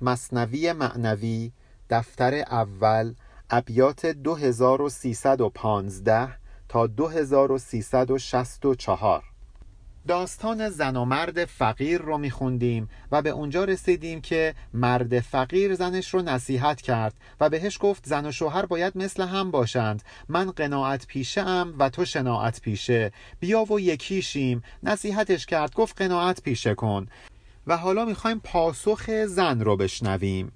مصنوی معنوی دفتر اول ابیات 2315 تا 2364 داستان زن و مرد فقیر رو میخوندیم و به اونجا رسیدیم که مرد فقیر زنش رو نصیحت کرد و بهش گفت زن و شوهر باید مثل هم باشند. من قناعت پیشه ام و تو شناعت پیشه. بیا و یکیشیم. نصیحتش کرد گفت قناعت پیشه کن. و حالا می‌خوایم پاسخ زن رو بشنویم.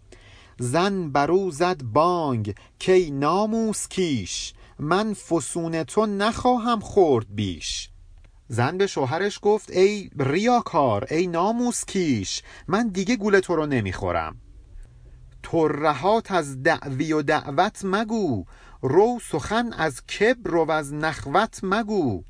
زن برو زد بانگ کی ناموس کیش من فسون تو نخواهم خورد بیش. زن به شوهرش گفت ای ریاکار ای ناموس کیش من دیگه گول تو رو نمی‌خورم. ترهات از دعوی و دعوت مگو رو سخن از کبر و از نخوت مگو.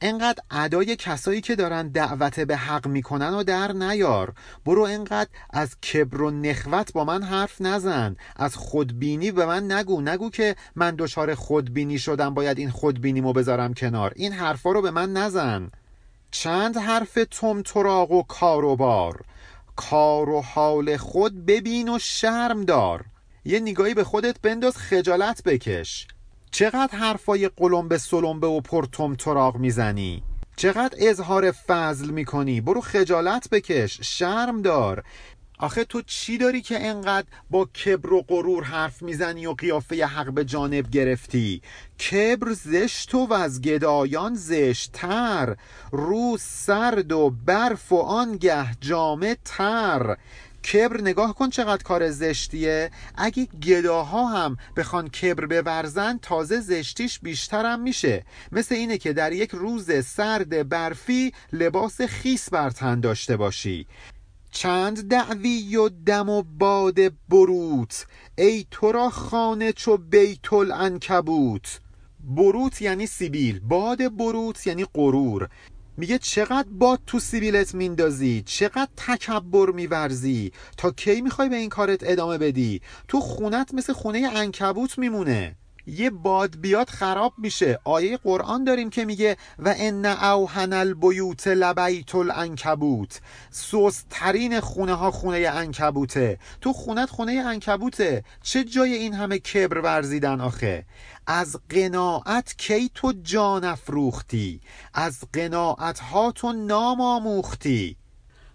انقدر ادای کسایی که دارن دعوت به حق می‌کنن و در نیار. برو انقدر از کبر و نخوت با من حرف نزن. از خودبینی به من نگو. نگو که من دچار خودبینی شدم. باید این خودبینیمو بذارم کنار. این حرفا رو به من نزن. چند حرف تم تراغ و کار و بار. کار و حال خود ببین و شرم دار. یه نگاهی به خودت بنداز. خجالت بکش. چقدر حرفای قلمبه سلمبه و پرتم تراغ می‌زنی؟ چقدر اظهار فضل می‌کنی؟ برو خجالت بکش شرم دار. آخه تو چی داری که انقدر با کبر و غرور حرف می‌زنی و قیافه حق به جانب گرفتی؟ کبر زشت و از گدایان زشتتر. رو سرد و برف و آنگه جامه تر کبر نگاه کن چقدر کار زشتیه. اگه گداها هم بخوان کبر بورزن تازه زشتیش بیشترم میشه. مثل اینه که در یک روز سرد برفی لباس خیس بر تن داشته باشی. چند دعوی و دم و باد بروت. ای تو را خانه چو بیت العنکبوت. بروت یعنی سیبیل باد بروت یعنی غرور. میگه چقدر باد تو سیبیلت میندازی چقدر تکبر میورزی. تا کی می‌خوای به این کارت ادامه بدی؟ تو خونت مثل خونه انکبوت میمونه. یه باد بیاد خراب میشه. آیه قرآن داریم که میگه و ان اوهن البیوت لبیت العنکبوت سوسترین خونه ها خونه انکبوته تو خونت خونه انکبوته چه جای این همه کبر ورزیدن آخه؟ از قناعت کی تو جان افروختی؟ از قناعت ها تو نام آموختی؟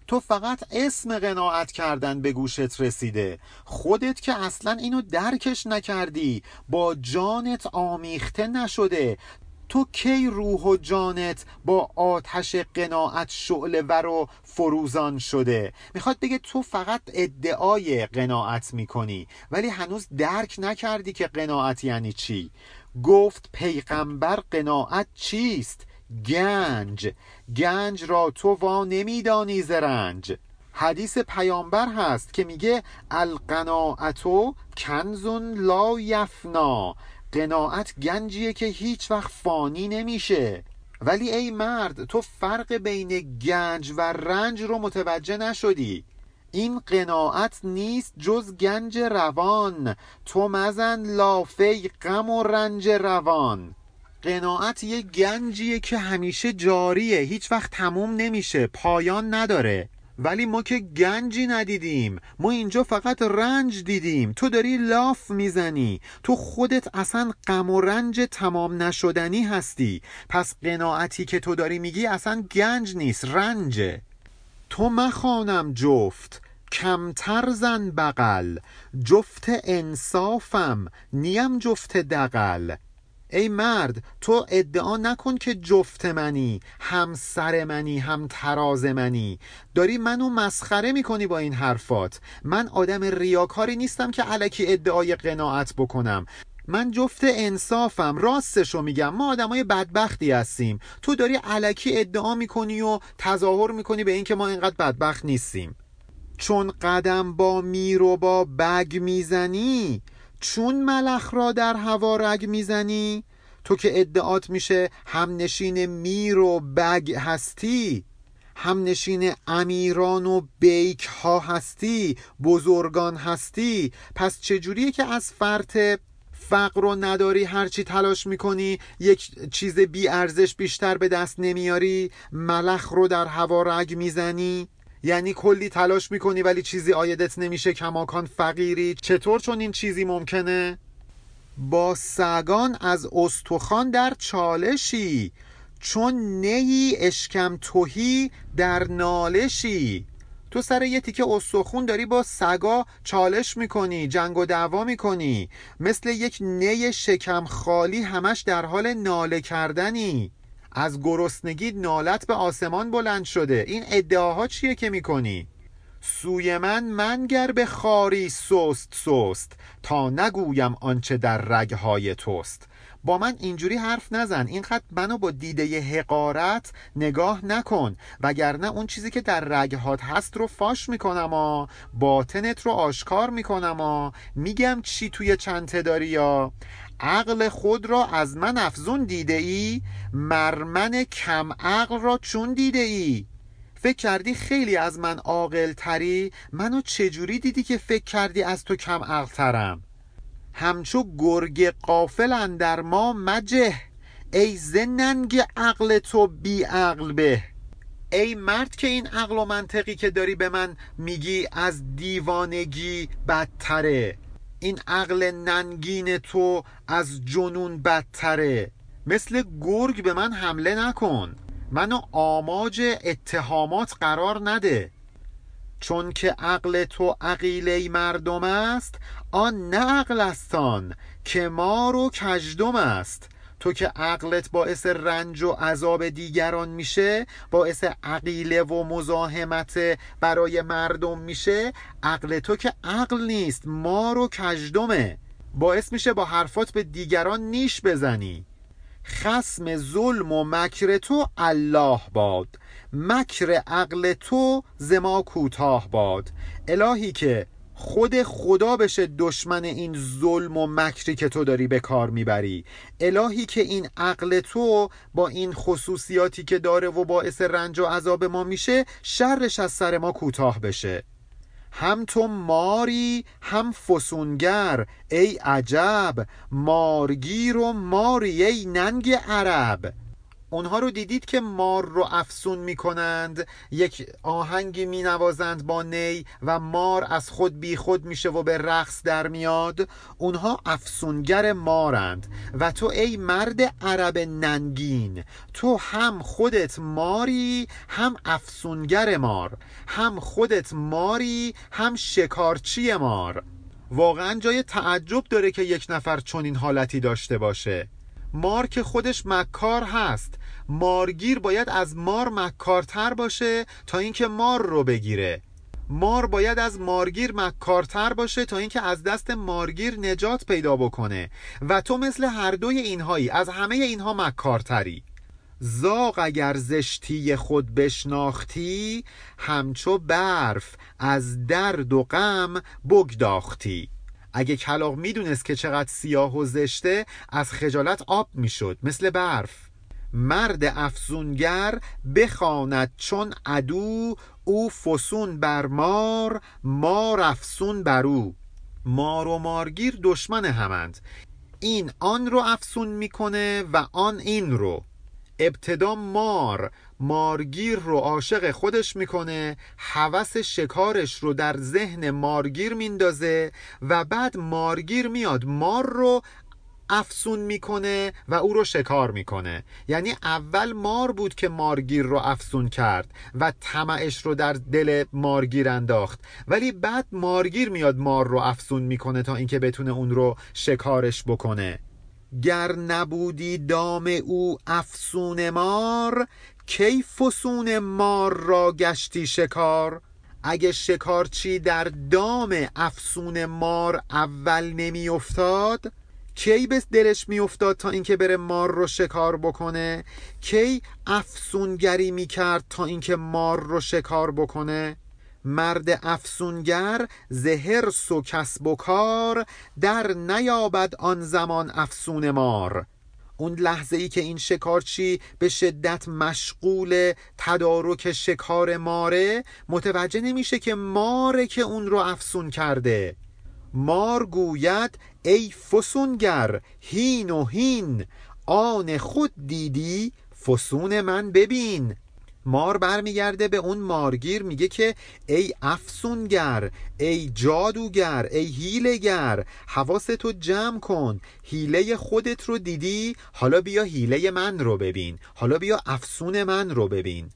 تو فقط اسم قناعت کردن به گوشت رسیده. خودت که اصلا اینو درکش نکردی. با جانت آمیخته نشده. تو کی روح و جانت با آتش قناعت شعله ور و فروزان شده؟ می‌خواد بگه تو فقط ادعای قناعت می‌کنی ولی هنوز درک نکردی که قناعت یعنی چی. گفت پیغمبر قناعت چیست؟ گنج. گنج را تو وا نمیدانی زرنج حدیث پیامبر هست که میگه القناعتو کنزون لا یفنا. قناعت گنجیه که هیچ وقت فانی نمیشه. ولی ای مرد تو فرق بین گنج و رنج رو متوجه نشدی. این قناعت نیست جز گنج روان. تو مزن لافه غم و رنج روان. قناعت یه گنجیه که همیشه جاریه. هیچ وقت تموم نمیشه. پایان نداره. ولی ما که گنجی ندیدیم. ما اینجا فقط رنج دیدیم. تو داری لاف می‌زنی. تو خودت اصلا غم و رنج تمام نشدنی هستی. پس قناعتی که تو داری میگی اصلا گنج نیست رنجه. تو مخانم جفت. کمتر زن بغل. جفت انصافم. نیم جفت دقل ای مرد تو ادعا نکن که جفت منی هم سر منی هم تراز منی. داری منو مسخره می‌کنی با این حرفات. من آدم ریاکاری نیستم که علکی ادعای قناعت بکنم. من جفت انصافم راستشو میگم. ما آدمای بدبختی هستیم. تو داری علکی ادعا می‌کنی و تظاهر می‌کنی به اینکه ما اینقدر بدبخت نیستیم. چون قدم با میر و با بگ می‌زنی چون ملخ را در هوا رگ می‌زنی تو که ادعات میشه همنشین میر و بگ هستی همنشین امیران و بیک ها هستی بزرگان هستی. پس چجوریه که از فرط فقر و نداری هرچی تلاش می‌کنی یک چیز بی ارزش بیشتر به دست نمیاری ملخ رو در هوا رگ می‌زنی؟ یعنی کلی تلاش می‌کنی ولی چیزی آیدت نمیشه؟ کماکان فقیری. چطور چون این چیزی ممکنه؟ با سگان از استخوان در چالشی. چون نیی اشکم توهی در نالشی. تو سر یه تیکه استخون داری با سگا چالش می‌کنی جنگ و دعوا می‌کنی. مثل یک نی شکم خالی همش در حال ناله کردنی. از گرسنگی نالت به آسمان بلند شده. این ادعاها چیه که می‌کنی؟ سوی من منگر به خاری سست سست تا نگویم آنچه در رگهای توست. با من اینجوری حرف نزن. این خط منو با دیده حقارت نگاه نکن وگرنه اون چیزی که در رگهات هست رو فاش می‌کنم و باطنت رو آشکار می‌کنم و میگم چی توی چنته داری یا عقل خود را از من افزون دیده ای؟ مرمن کم عقل را چون دیده ای؟ فکر کردی خیلی از من عاقل تری منو چجوری دیدی که فکر کردی از تو کم عقل ترم همچو گرگ قافل اندر ما مجه. ای زننگ عقل تو بی عقل به. ای مرد که این عقل و منطقی که داری به من میگی از دیوانگی بدتره. این عقل ننگین تو از جنون بدتره. مثل گرگ به من حمله نکن. منو آماج اتهامات قرار نده. چون که عقل تو عقیله مردم است آن نه عقل استان که ما رو کجدم است. تو که عقلت باعث رنج و عذاب دیگران میشه باعث عقیله و مزاحمت برای مردم میشه. عقل تو که عقل نیست ما رو کجدمه باعث میشه با حرفات به دیگران نیش بزنی. خسم ظلم و مکر تو الله باد. مکر عقل تو زما کوتاه باد. الهی که خود خدا بشه دشمن این ظلم و مکری که تو داری به کار می‌بری. الهی که این عقل تو با این خصوصیاتی که داره و باعث رنج و عذاب ما میشه شرش از سر ما کوتاه بشه. هم تو ماری هم فسونگر. ای عجب مارگیر و ماری ای ننگ عرب. اونها رو دیدید که مار رو افسون می‌کنند یک آهنگی مینوازند با نی و مار از خود بی خود میشه و به رقص در میاد. اونها افسونگر مارند و تو ای مرد عرب ننگین تو هم خودت ماری هم افسونگر مار هم خودت ماری هم شکارچی مار. واقعا جای تعجب داره که یک نفر چنین حالتی داشته باشه. مار که خودش مکار هست. مارگیر باید از مار مکارتر باشه تا اینکه مار رو بگیره. مار باید از مارگیر مکارتر باشه تا اینکه از دست مارگیر نجات پیدا بکنه. و تو مثل هر دوی اینهایی از همه اینها مکارتری. زاغ اگر زشتی خود بشناختی همچو برف از درد و غم بگداختی. اگه کلاق می‌دونست که چقدر سیاه و زشته از خجالت آب می‌شد مثل برف. مرد افزونگر بخواند چون عدو او فسون بر مار مار افسون بر او. مار و مارگیر دشمن همند. این آن رو افسون می‌کنه و آن این رو. ابتدا مار مارگیر رو عاشق خودش می‌کنه هوس شکارش رو در ذهن مارگیر میندازه و بعد مارگیر میاد مار رو افسون می‌کنه و او رو شکار می‌کنه. یعنی اول مار بود که مارگیر رو افسون کرد و طمعش رو در دل مارگیر انداخت. ولی بعد مارگیر میاد مار رو افسون می‌کنه تا اینکه بتونه اون رو شکارش بکنه. گر نبودی دام او افسون مار کی فسون مار را گشتی شکار؟ اگه شکارچی در دام افسون مار اول نمی افتاد کی به دلش میافتاد تا اینکه بره مار رو شکار بکنه؟ کی افسونگری می‌کرد تا اینکه مار رو شکار بکنه؟ مرد افسونگر زهر و کسب و کار در نیابد آن زمان افسون مار. اون لحظه ای که این شکارچی به شدت مشغول تدارک شکار ماره متوجه نمیشه که ماره که اون رو افسون کرده. مار گوید ای فسونگر هین و هین آن خود دیدی فسون من ببین. مار برمیگرده به اون مارگیر میگه که ای افسونگر ای جادوگر ای هیلگر حواستو جمع کن هیله خودت رو دیدی؟ حالا بیا هیله من رو ببین حالا بیا افسون من رو ببین.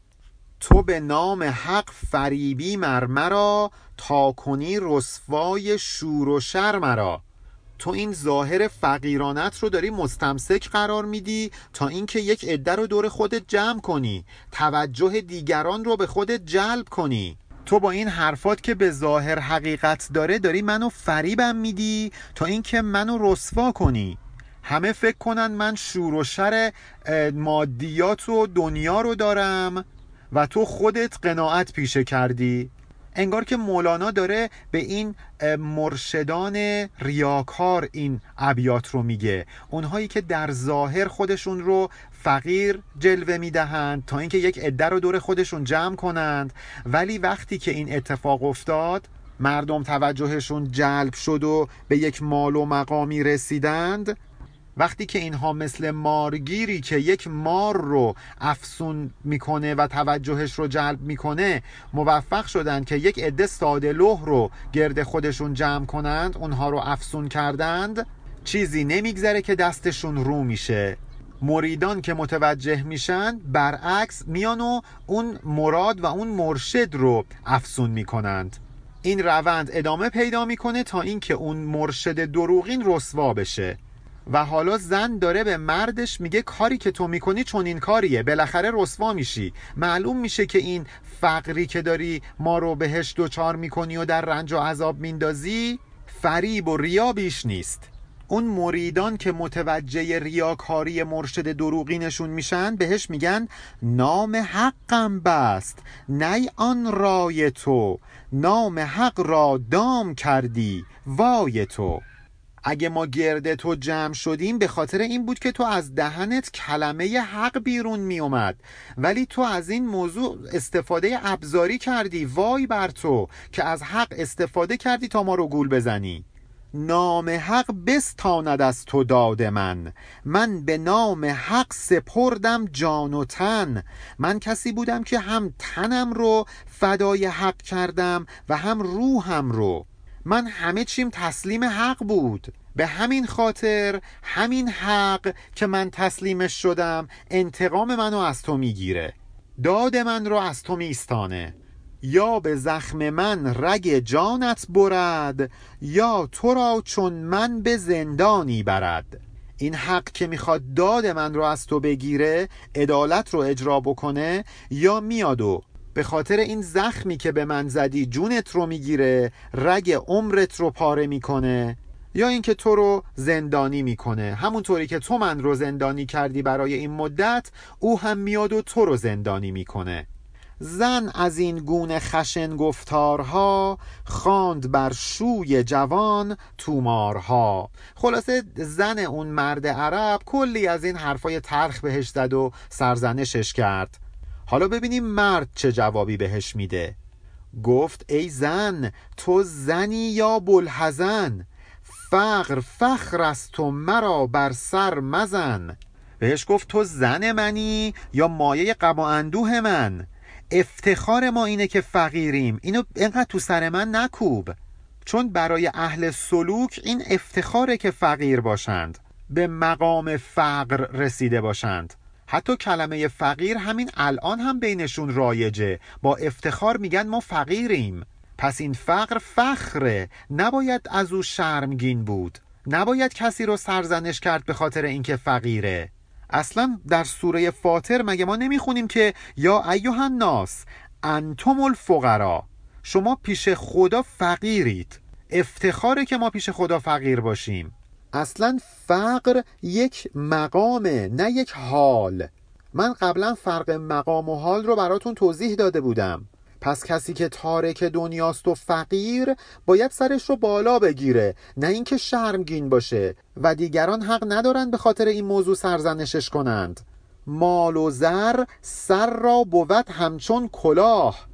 تو به نام حق فریبی مرمرا تا کنی رسوای شور و شر مرا. تو این ظاهر فقیرانت رو داری مستمسک قرار میدی تا اینکه یک عده رو دور خودت جمع کنی. توجه دیگران رو به خودت جلب کنی. تو با این حرفات که به ظاهر حقیقت داره داری منو فریبم میدی تا اینکه منو رسوا کنی. همه فکر کنن من شور و شر مادیات و دنیا رو دارم و تو خودت قناعت پیشه کردی. انگار که مولانا داره به این مرشدان ریاکار این ابیات رو میگه. اونهایی که در ظاهر خودشون رو فقیر جلوه می‌دهند تا اینکه یک عده رو دور خودشون جمع کنند. ولی وقتی که این اتفاق افتاد مردم توجهشون جلب شد و به یک مال و مقامی رسیدند وقتی که اینها مثل مارگیری که یک مار رو افسون می‌کنه و توجهش رو جلب می‌کنه موفق شدند که یک عده ساده لوح رو گرد خودشون جمع کنند اونها رو افسون کردند چیزی نمیگذره که دستشون رو میشه. مریدان که متوجه میشن برعکس میان و اون مراد و اون مرشد رو افسون می‌کنند. این روند ادامه پیدا می‌کنه تا اینکه اون مرشد دروغین رسوا بشه. و حالا زن داره به مردش میگه کاری که تو می‌کنی چون این کاریه. بالاخره رسوا میشی. معلوم میشه که این فقری که داری ما رو بهش دوچار می‌کنی و در رنج و عذاب میندازی فریب و ریا بیش نیست. اون مریدان که متوجه ریاکاری مرشد دروغینشون میشن بهش میگن نام حقم بست. نی آن رای تو. نام حق را دام کردی. وای تو. اگه ما گرد تو جمع شدیم به خاطر این بود که تو از دهنت کلمه حق بیرون می اومد ولی تو از این موضوع استفاده ابزاری کردی. وای بر تو که از حق استفاده کردی تا ما رو گول بزنی. نام حق بستاند از تو داد من. من به نام حق سپردم جان و تن. من کسی بودم که هم تنم رو فدای حق کردم و هم روحم رو. من همه چیم تسلیم حق بود. به همین خاطر همین حق که من تسلیمش شدم انتقام منو از تو می‌گیره. داد من رو از تو میستانه. یا به زخم من رگ جانت برد یا تو را چون من به زندانی برد. این حق که می‌خواد داد من رو از تو بگیره عدالت رو اجرا بکنه یا میاد و به خاطر این زخمی که به من زدی جونت رو می‌گیره رگ عمرت رو پاره می‌کنه یا اینکه تو رو زندانی می‌کنه. همونطوری که تو من رو زندانی کردی برای این مدت او هم میاد و تو رو زندانی می‌کنه. زن از این گونه خشن گفتارها خواند بر شوی جوان تومارها. خلاصه زن اون مرد عرب کلی از این حرفای ترخ بهش زد و سرزنشش کرد. حالا ببینیم مرد چه جوابی بهش میده. گفت ای زن تو زنی یا بلحزن؟ فقر فخر است تو مرا بر سر مزن. بهش گفت تو زن منی یا مایه غم اندوه من؟ افتخار ما اینه که فقیریم. اینو اینقدر تو سر من نکوب. چون برای اهل سلوک این افتخاره که فقیر باشند. به مقام فقر رسیده باشند. حتی کلمه فقیر همین الان هم بینشون رایجه. با افتخار میگن ما فقیریم. پس این فقر فخره. نباید از او شرمگین بود. نباید کسی رو سرزنش کرد به خاطر اینکه فقیره. اصلا در سوره فاطر مگه ما نمی‌خونیم که یا ایوه الناس انتم الفقرا. شما پیش خدا فقیرید. افتخاره که ما پیش خدا فقیر باشیم. اصلا فقر یک مقامه نه یک حال. من قبلا فرق مقام و حال رو براتون توضیح داده بودم. پس کسی که تارک دنیاست و فقیر باید سرش رو بالا بگیره نه اینکه شرمگین باشه. و دیگران حق ندارن به خاطر این موضوع سرزنشش کنند. مال و زر سر را بود همچون کلاه.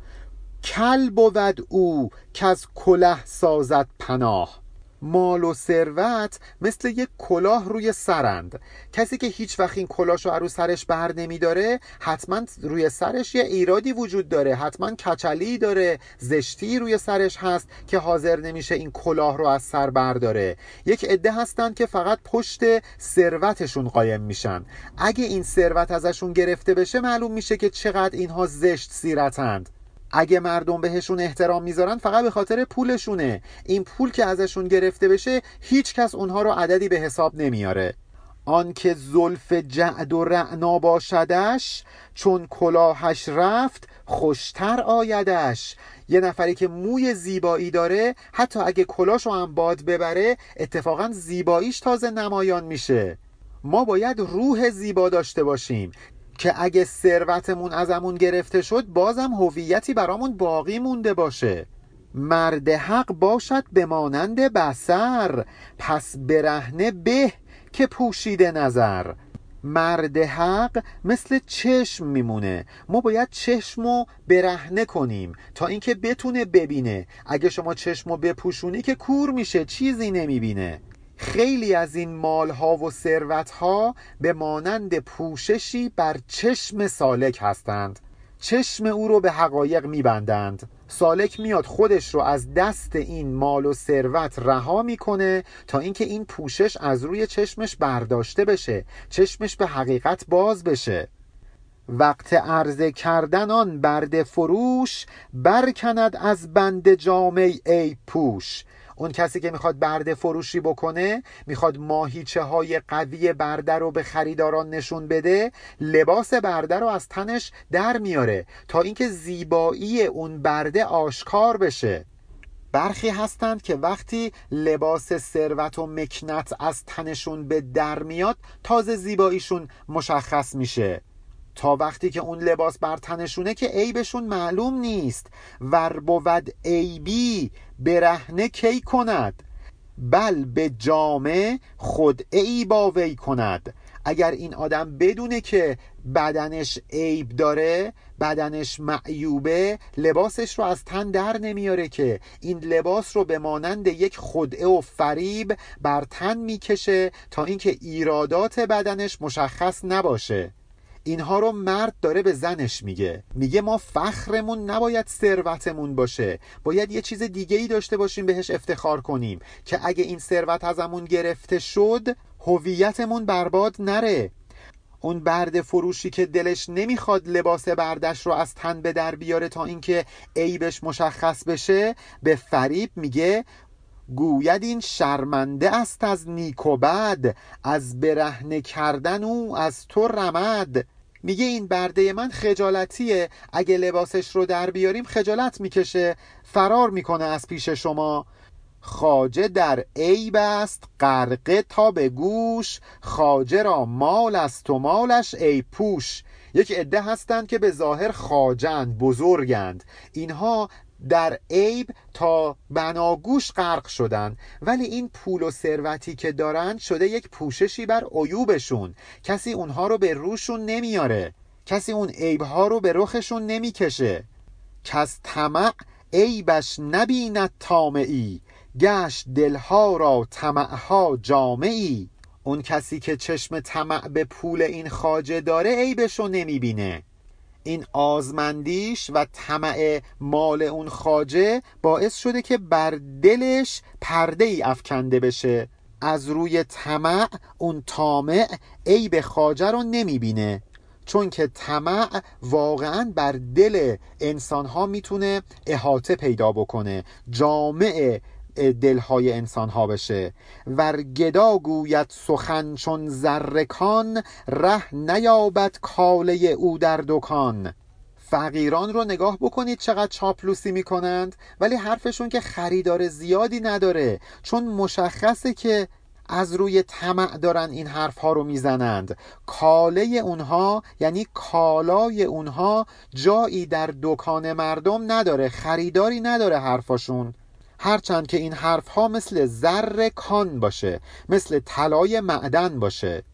کل بود او که از کله سازد پناه. مال و ثروت مثل یک کلاه روی سرند. کسی که هیچ وقت این کلاش رو سرش بر نمیداره حتما روی سرش یه ایرادی وجود داره. حتما کچلی داره زشتی روی سرش هست که حاضر نمیشه این کلاه رو از سر برداره. یک عده هستند که فقط پشت ثروتشون قایم میشن. اگه این ثروت ازشون گرفته بشه معلوم میشه که چقدر اینها زشت سیرتند. اگه مردم بهشون احترام می‌ذارن فقط به خاطر پولشونه. این پول که ازشون گرفته بشه هیچ کس اونها رو عددی به حساب نمیاره. آنکه زلف جعد و رعنا باشدش چون کلاهش رفت خوشتر آیدش. یه نفری که موی زیبایی داره حتی اگه کلاشو هم باد ببره اتفاقا زیباییش تازه نمایان میشه. ما باید روح زیبا داشته باشیم. که اگه ثروتمون ازمون گرفته شد بازم هویتی برامون باقی مونده باشه. مرد حق باشد به مانند بسر پس برهنه به که پوشیده نظر. مرد حق مثل چشم میمونه. ما باید چشمو برهنه کنیم تا اینکه بتونه ببینه. اگه شما چشمو بپوشونی که کور میشه چیزی نمی‌بینه. خیلی از این مالها و ثروتها به مانند پوششی بر چشم سالک هستند. چشم او رو به حقایق میبندند. سالک میاد خودش رو از دست این مال و ثروت رها می‌کنه تا اینکه این پوشش از روی چشمش برداشته بشه چشمش به حقیقت باز بشه. وقت عرضه کردن آن برد فروش برکند از بند جامعه ای پوش. اون کسی که می‌خواد برده فروشی بکنه می‌خواد ماهیچه های قوی برده رو به خریداران نشون بده لباس برده رو از تنش در میاره تا اینکه زیبایی اون برده آشکار بشه. برخی هستند که وقتی لباس ثروت و مکنت از تنشون به در میاد تازه زیباییشون مشخص میشه. تا وقتی که اون لباس بر تنشونه که عیبشون معلوم نیست. ور بود عیبی برهنه کی کند؟ بل به جامه خود ای با وی کند. اگر این آدم بدونه که بدنش عیب داره بدنش معیوبه لباسش رو از تن در نمیاره که این لباس رو به مانند یک خدعه و فریب بر تن می‌کشه تا اینکه ایرادات بدنش مشخص نباشه. اینها رو مرد داره به زنش میگه. میگه ما فخرمون نباید ثروتمون باشه. باید یه چیز دیگه ای داشته باشیم بهش افتخار کنیم که اگه این ثروت ازمون گرفته شد هویتمون برباد نره. اون برد فروشی که دلش نمی‌خواد لباس بردش رو از تن به در بیاره تا اینکه عیبش مشخص بشه به فریب میگه گوید این شرمنده است از نیک و بد از برهنه کردن او از تو رمد. میگه این برده من خجالتیه. اگه لباسش رو در بیاریم خجالت می‌کشه. فرار می‌کنه از پیش شما. خاجه در عیب است غرقه تا به گوش. خاجه را مال است و مالش ای پوش. یک عده هستند که به ظاهر خاجند بزرگند. اینها در عیب تا بناگوش غرق شدن ولی این پول و ثروتی که دارن شده یک پوششی بر عیوبشون. کسی اونها رو به روشون نمیاره. کسی اون عیبها رو به رخشون نمی‌کشه. کس طمع عیبش نبیند تامعی گشت دلها را طمعها جامعی. اون کسی که چشم طمع به پول این خاجه داره عیبشو نمی‌بینه. این آزمندیش و طمع مال اون خاجه باعث شده که بر دلش پرده ای افکنده بشه. از روی طمع اون طامع عیب خاجه رو نمی‌بینه. چون که طمع واقعا بر دل انسان ها می‌تونه احاطه پیدا بکنه. جامع دلهای انسان ها بشه. ور گدا گوید سخن چون زرکان ره نیابد کاله او در دکان. فقیران رو نگاه بکنید چقدر چاپلوسی می‌کنند ولی حرفشون که خریدار زیادی نداره چون مشخصه که از روی طمع دارن این حرف ها رو می‌زنند. کاله اونها یعنی کالای اونها جایی در دکان مردم نداره خریداری نداره حرفاشون. هرچند که این حرف ها مثل زر کان باشه مثل طلای معدن باشه.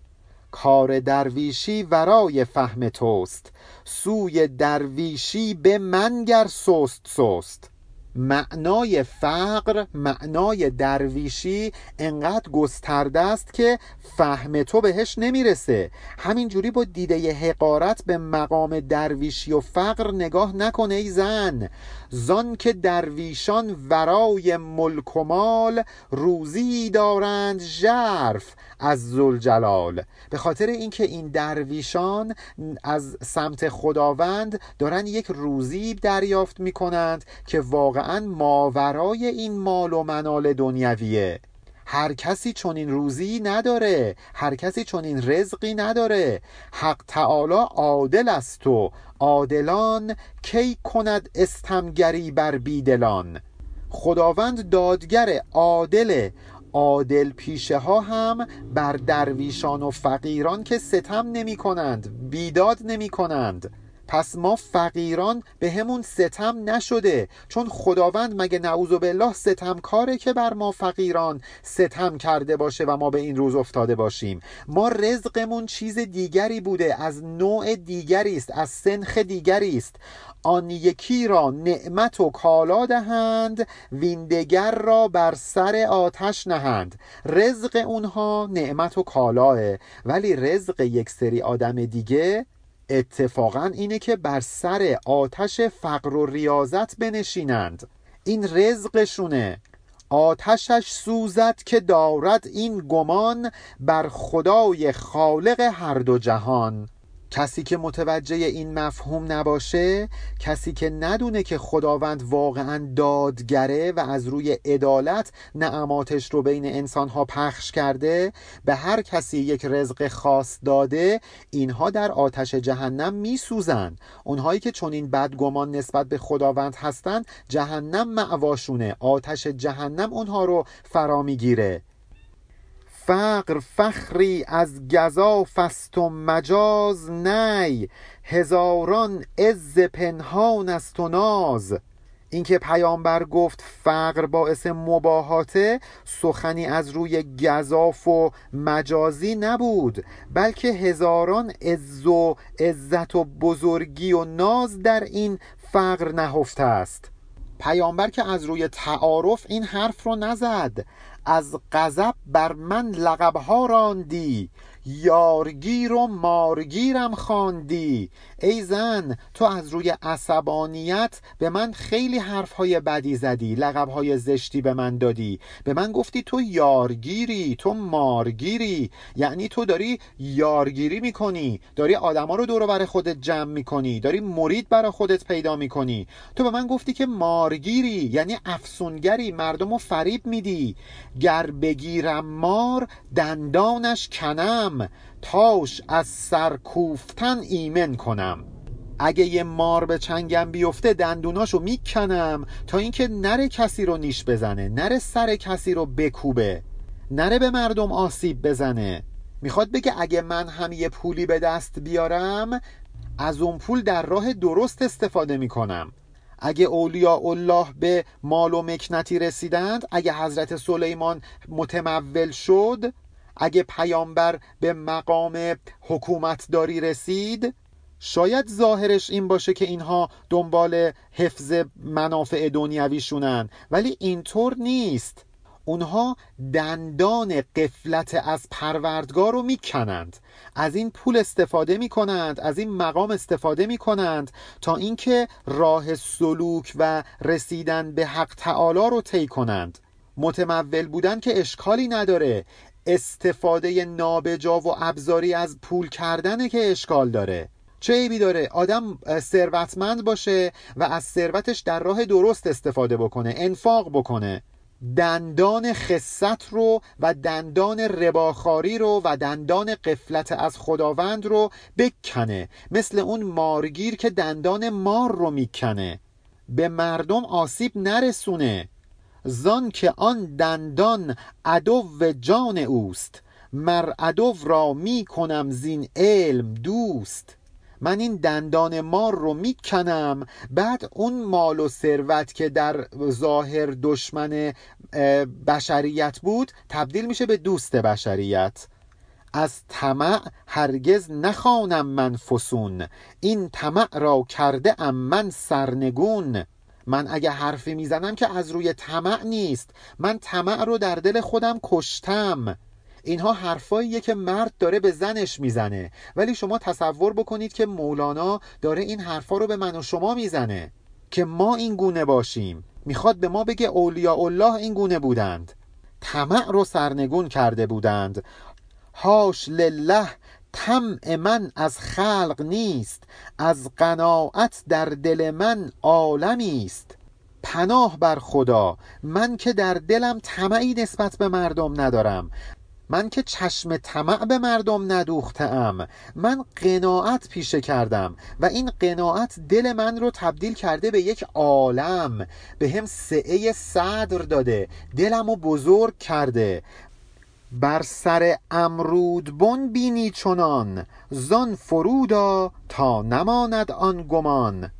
کار درویشی ورای فهم توست. سوی درویشی به منگر سست سست. معنای فقر معنای درویشی انقدر گسترده است که فهم تو بهش نمی‌رسه. همینجوری با دیده حقارت به مقام درویشی و فقر نگاه نکنه ای زن. زان که درویشان ورای ملک و مال روزی دارند ژرف از زلجلال به خاطر اینکه این درویشان از سمت خداوند دارن یک روزی دریافت می‌کنند که واقعا ماورای این مال و منال دنیویه. هر کسی چنین روزی نداره هر کسی چنین رزقی نداره. حق تعالی عادل است و عادلان کی کند استمگری بر بیدلان؟ خداوند دادگر عادل عادل پیشه ها هم بر درویشان و فقیران که ستم نمی کنند بیداد نمی کنند پس ما فقیران به همون ستم نشده. چون خداوند مگه نعوذ بالله ستم کاره که بر ما فقیران ستم کرده باشه و ما به این روز افتاده باشیم؟ ما رزقمون چیز دیگری بوده از نوع دیگری است از سنخ دیگری است. آن یکی را نعمت و کالا دهند ویندگر را بر سر آتش نهند. رزق اونها نعمت و کالاه ولی رزق یک سری آدم دیگه اتفاقا اینه که بر سر آتش فقر و ریاضت بنشینند. این رزقشونه. آتشش سوزد که دارد این گمان بر خدای خالق هر دو جهان. کسی که متوجه این مفهوم نباشه کسی که ندونه که خداوند واقعا دادگره و از روی عدالت نعماتش رو بین انسانها پخش کرده به هر کسی یک رزق خاص داده اینها در آتش جهنم میسوزن. اونهایی که چون این بدگمان نسبت به خداوند هستند جهنم معواشونه. آتش جهنم اونها رو فرا می‌گیره. فقر فخری از گذا فست و مجاز نی. هزاران عز پنهان است و ناز. اینکه پیامبر گفت فقر باعث مباهاته سخنی از روی گذاف و مجازی نبود بلکه هزاران عز و عزت و بزرگی و ناز در این فقر نهفته است. پیامبر که از روی تعارف این حرف رو نزد از غضب بر من لقبها راندی. یارگیر و مارگیرم خواندی. ای زن تو از روی عصبانیت به من خیلی حرفهای بدی زدی لقبهای زشتی به من دادی. به من گفتی تو یارگیری تو مارگیری. یعنی تو داری یارگیری می‌کنی داری آدما رو دور بر خودت جمع می‌کنی داری مرید برای خودت پیدا می‌کنی. تو به من گفتی که مارگیری یعنی افسونگری مردم رو فریب میدی. گر بگیرم مار دندانش کنم. تاش از سر کوفتن ایمن کنم. اگه یه مار به چنگم بیفته دندوناشو می‌کنم تا اینکه نره کسی رو نیش بزنه نره سر کسی رو بکوبه نره به مردم آسیب بزنه. می‌خواد بگه اگه من هم یه پولی به دست بیارم از اون پول در راه درست استفاده می‌کنم. اگه اولیاء الله به مال و مکنتی رسیدند اگه حضرت سلیمان متمول شد اگه پیامبر به مقام حکومتداری رسید شاید ظاهرش این باشه که اینها دنبال حفظ منافع دنیویشونن ولی اینطور نیست. اونها دندان قفلت از پروردگار رو می‌کنند. از این پول استفاده می‌کنند از این مقام استفاده می‌کنند تا اینکه راه سلوک و رسیدن به حق تعالی رو طی کنند. متمول بودن که اشکالی نداره. استفاده نابجا و ابزاری از پول کردنه که اشکال داره. چه عیبی داره؟ آدم ثروتمند باشه و از ثروتش در راه درست استفاده بکنه انفاق بکنه. دندان خصت رو و دندان رباخاری رو و دندان قفلت از خداوند رو بکنه. مثل اون مارگیر که دندان مار رو می‌کنه. به مردم آسیب نرسونه. زان که آن دندان عدو جان اوست. مر عدو را می کنم زین علم دوست. من این دندان مار رو می‌کنم بعد اون مال و ثروت که در ظاهر دشمن بشریت بود تبدیل میشه به دوست بشریت. از طمع هرگز نخوانم من فسون. این طمع را کرده ام من سرنگون. من اگه حرفی می‌زنم که از روی طمع نیست. من طمع رو در دل خودم کشتم. اینها حرفاییه که مرد داره به زنش می‌زنه. ولی شما تصور بکنید که مولانا داره این حرفا رو به من و شما می‌زنه. که ما این گونه باشیم. می‌خواد به ما بگه اولیاء الله این گونه بودند. طمع رو سرنگون کرده بودند. هاش لله طمع من از خلق نیست از قناعت در دل من عالمی است. پناه بر خدا من که در دلم طمعی نسبت به مردم ندارم. من که چشم طمع به مردم ندوختم. من قناعت پیشه کردم و این قناعت دل من رو تبدیل کرده به یک عالم به هم سعه صدر داده دلم رو بزرگ کرده. بر سر امرود بن بینی چنان زان فرودا تا نماند آن گمان.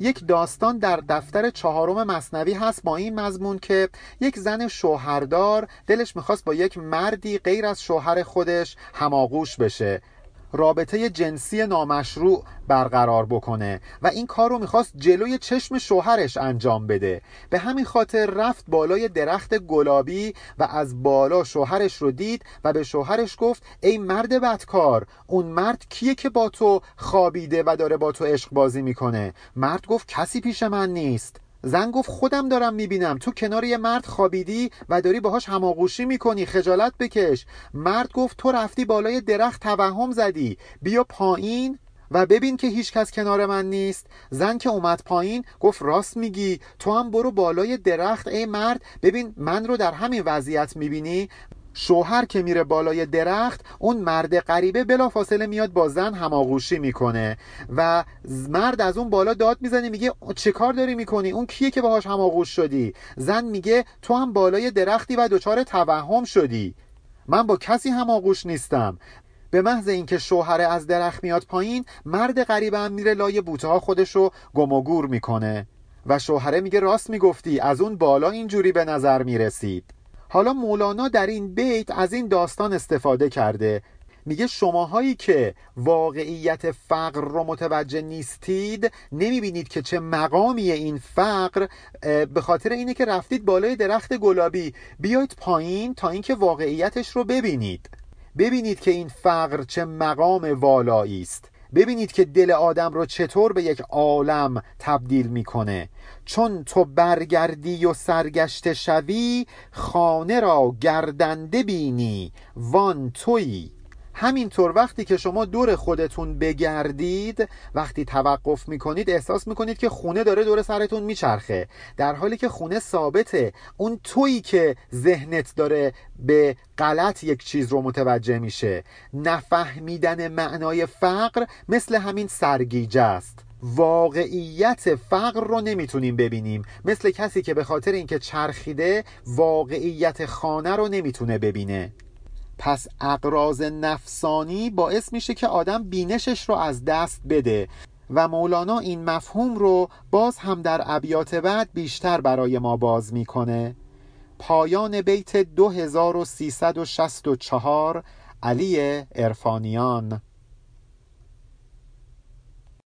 یک داستان در دفتر چهارم مصنوی هست با این مضمون که یک زن شوهردار دلش می‌خواست با یک مردی غیر از شوهر خودش هماغوش بشه. رابطه جنسی نامشروع برقرار بکنه و این کار رو می‌خواست جلوی چشم شوهرش انجام بده. به همین خاطر رفت بالای درخت گلابی و از بالا شوهرش رو دید و به شوهرش گفت ای مرد بدکار اون مرد کیه که با تو خوابیده و داره با تو عشق بازی می‌کنه؟ مرد گفت کسی پیش من نیست. زن گفت خودم دارم می‌بینم. تو کنار یه مرد خوابیدی و داری باهاش هماغوشی می‌کنی. خجالت بکش. مرد گفت تو رفتی بالای درخت توهم زدی. بیا پایین و ببین که هیچ کس کنار من نیست. زن که اومد پایین گفت راست میگی. تو هم برو بالای درخت ای مرد. ببین من رو در همین وضعیت می‌بینی. شوهر که میره بالای درخت اون مرد غریبه بلافاصله میاد با زن هماغوشی می‌کنه و مرد از اون بالا داد می‌زنه میگه چه کار داری می‌کنی؟ اون کیه که باهاش هماغوش شدی؟ زن میگه تو هم بالای درختی و دچار توهم شدی. من با کسی هماغوش نیستم. به محض اینکه شوهر از درخت میاد پایین مرد غریبه هم میره لای بوته ها خودش رو گم و گور می‌کنه. و شوهره میگه راست می‌گفتی از اون بالا اینجوری به نظر می‌رسید. حالا مولانا در این بیت از این داستان استفاده کرده. میگه شماهایی که واقعیت فقر رو متوجه نیستید نمی‌بینید که چه مقامی این فقر به خاطر اینه که رفتید بالای درخت گلابی. بیاید پایین تا اینکه واقعیتش رو ببینید. ببینید که این فقر چه مقام والایی است. ببینید که دل آدم رو چطور به یک عالم تبدیل می‌کنه. چون تو برگردی و سرگشته شوی خانه را گردنده بینی وان تویی. همینطور وقتی که شما دور خودتون بگردید وقتی توقف می‌کنید احساس می‌کنید که خونه داره دور سرتون میچرخه. در حالی که خونه ثابته اون تویی که ذهنت داره به غلط یک چیز رو متوجه میشه. نفهمیدن معنای فقر مثل همین سرگیجه است. واقعیت فقر رو نمی‌تونیم ببینیم. مثل کسی که به خاطر اینکه چرخیده واقعیت خانه رو نمی‌تونه ببینه. پس اقراض نفسانی باعث میشه که آدم بینشش رو از دست بده. و مولانا این مفهوم رو باز هم در ابیات بعد بیشتر برای ما باز می‌کنه. پایان بیت 2364 علی ارفانیان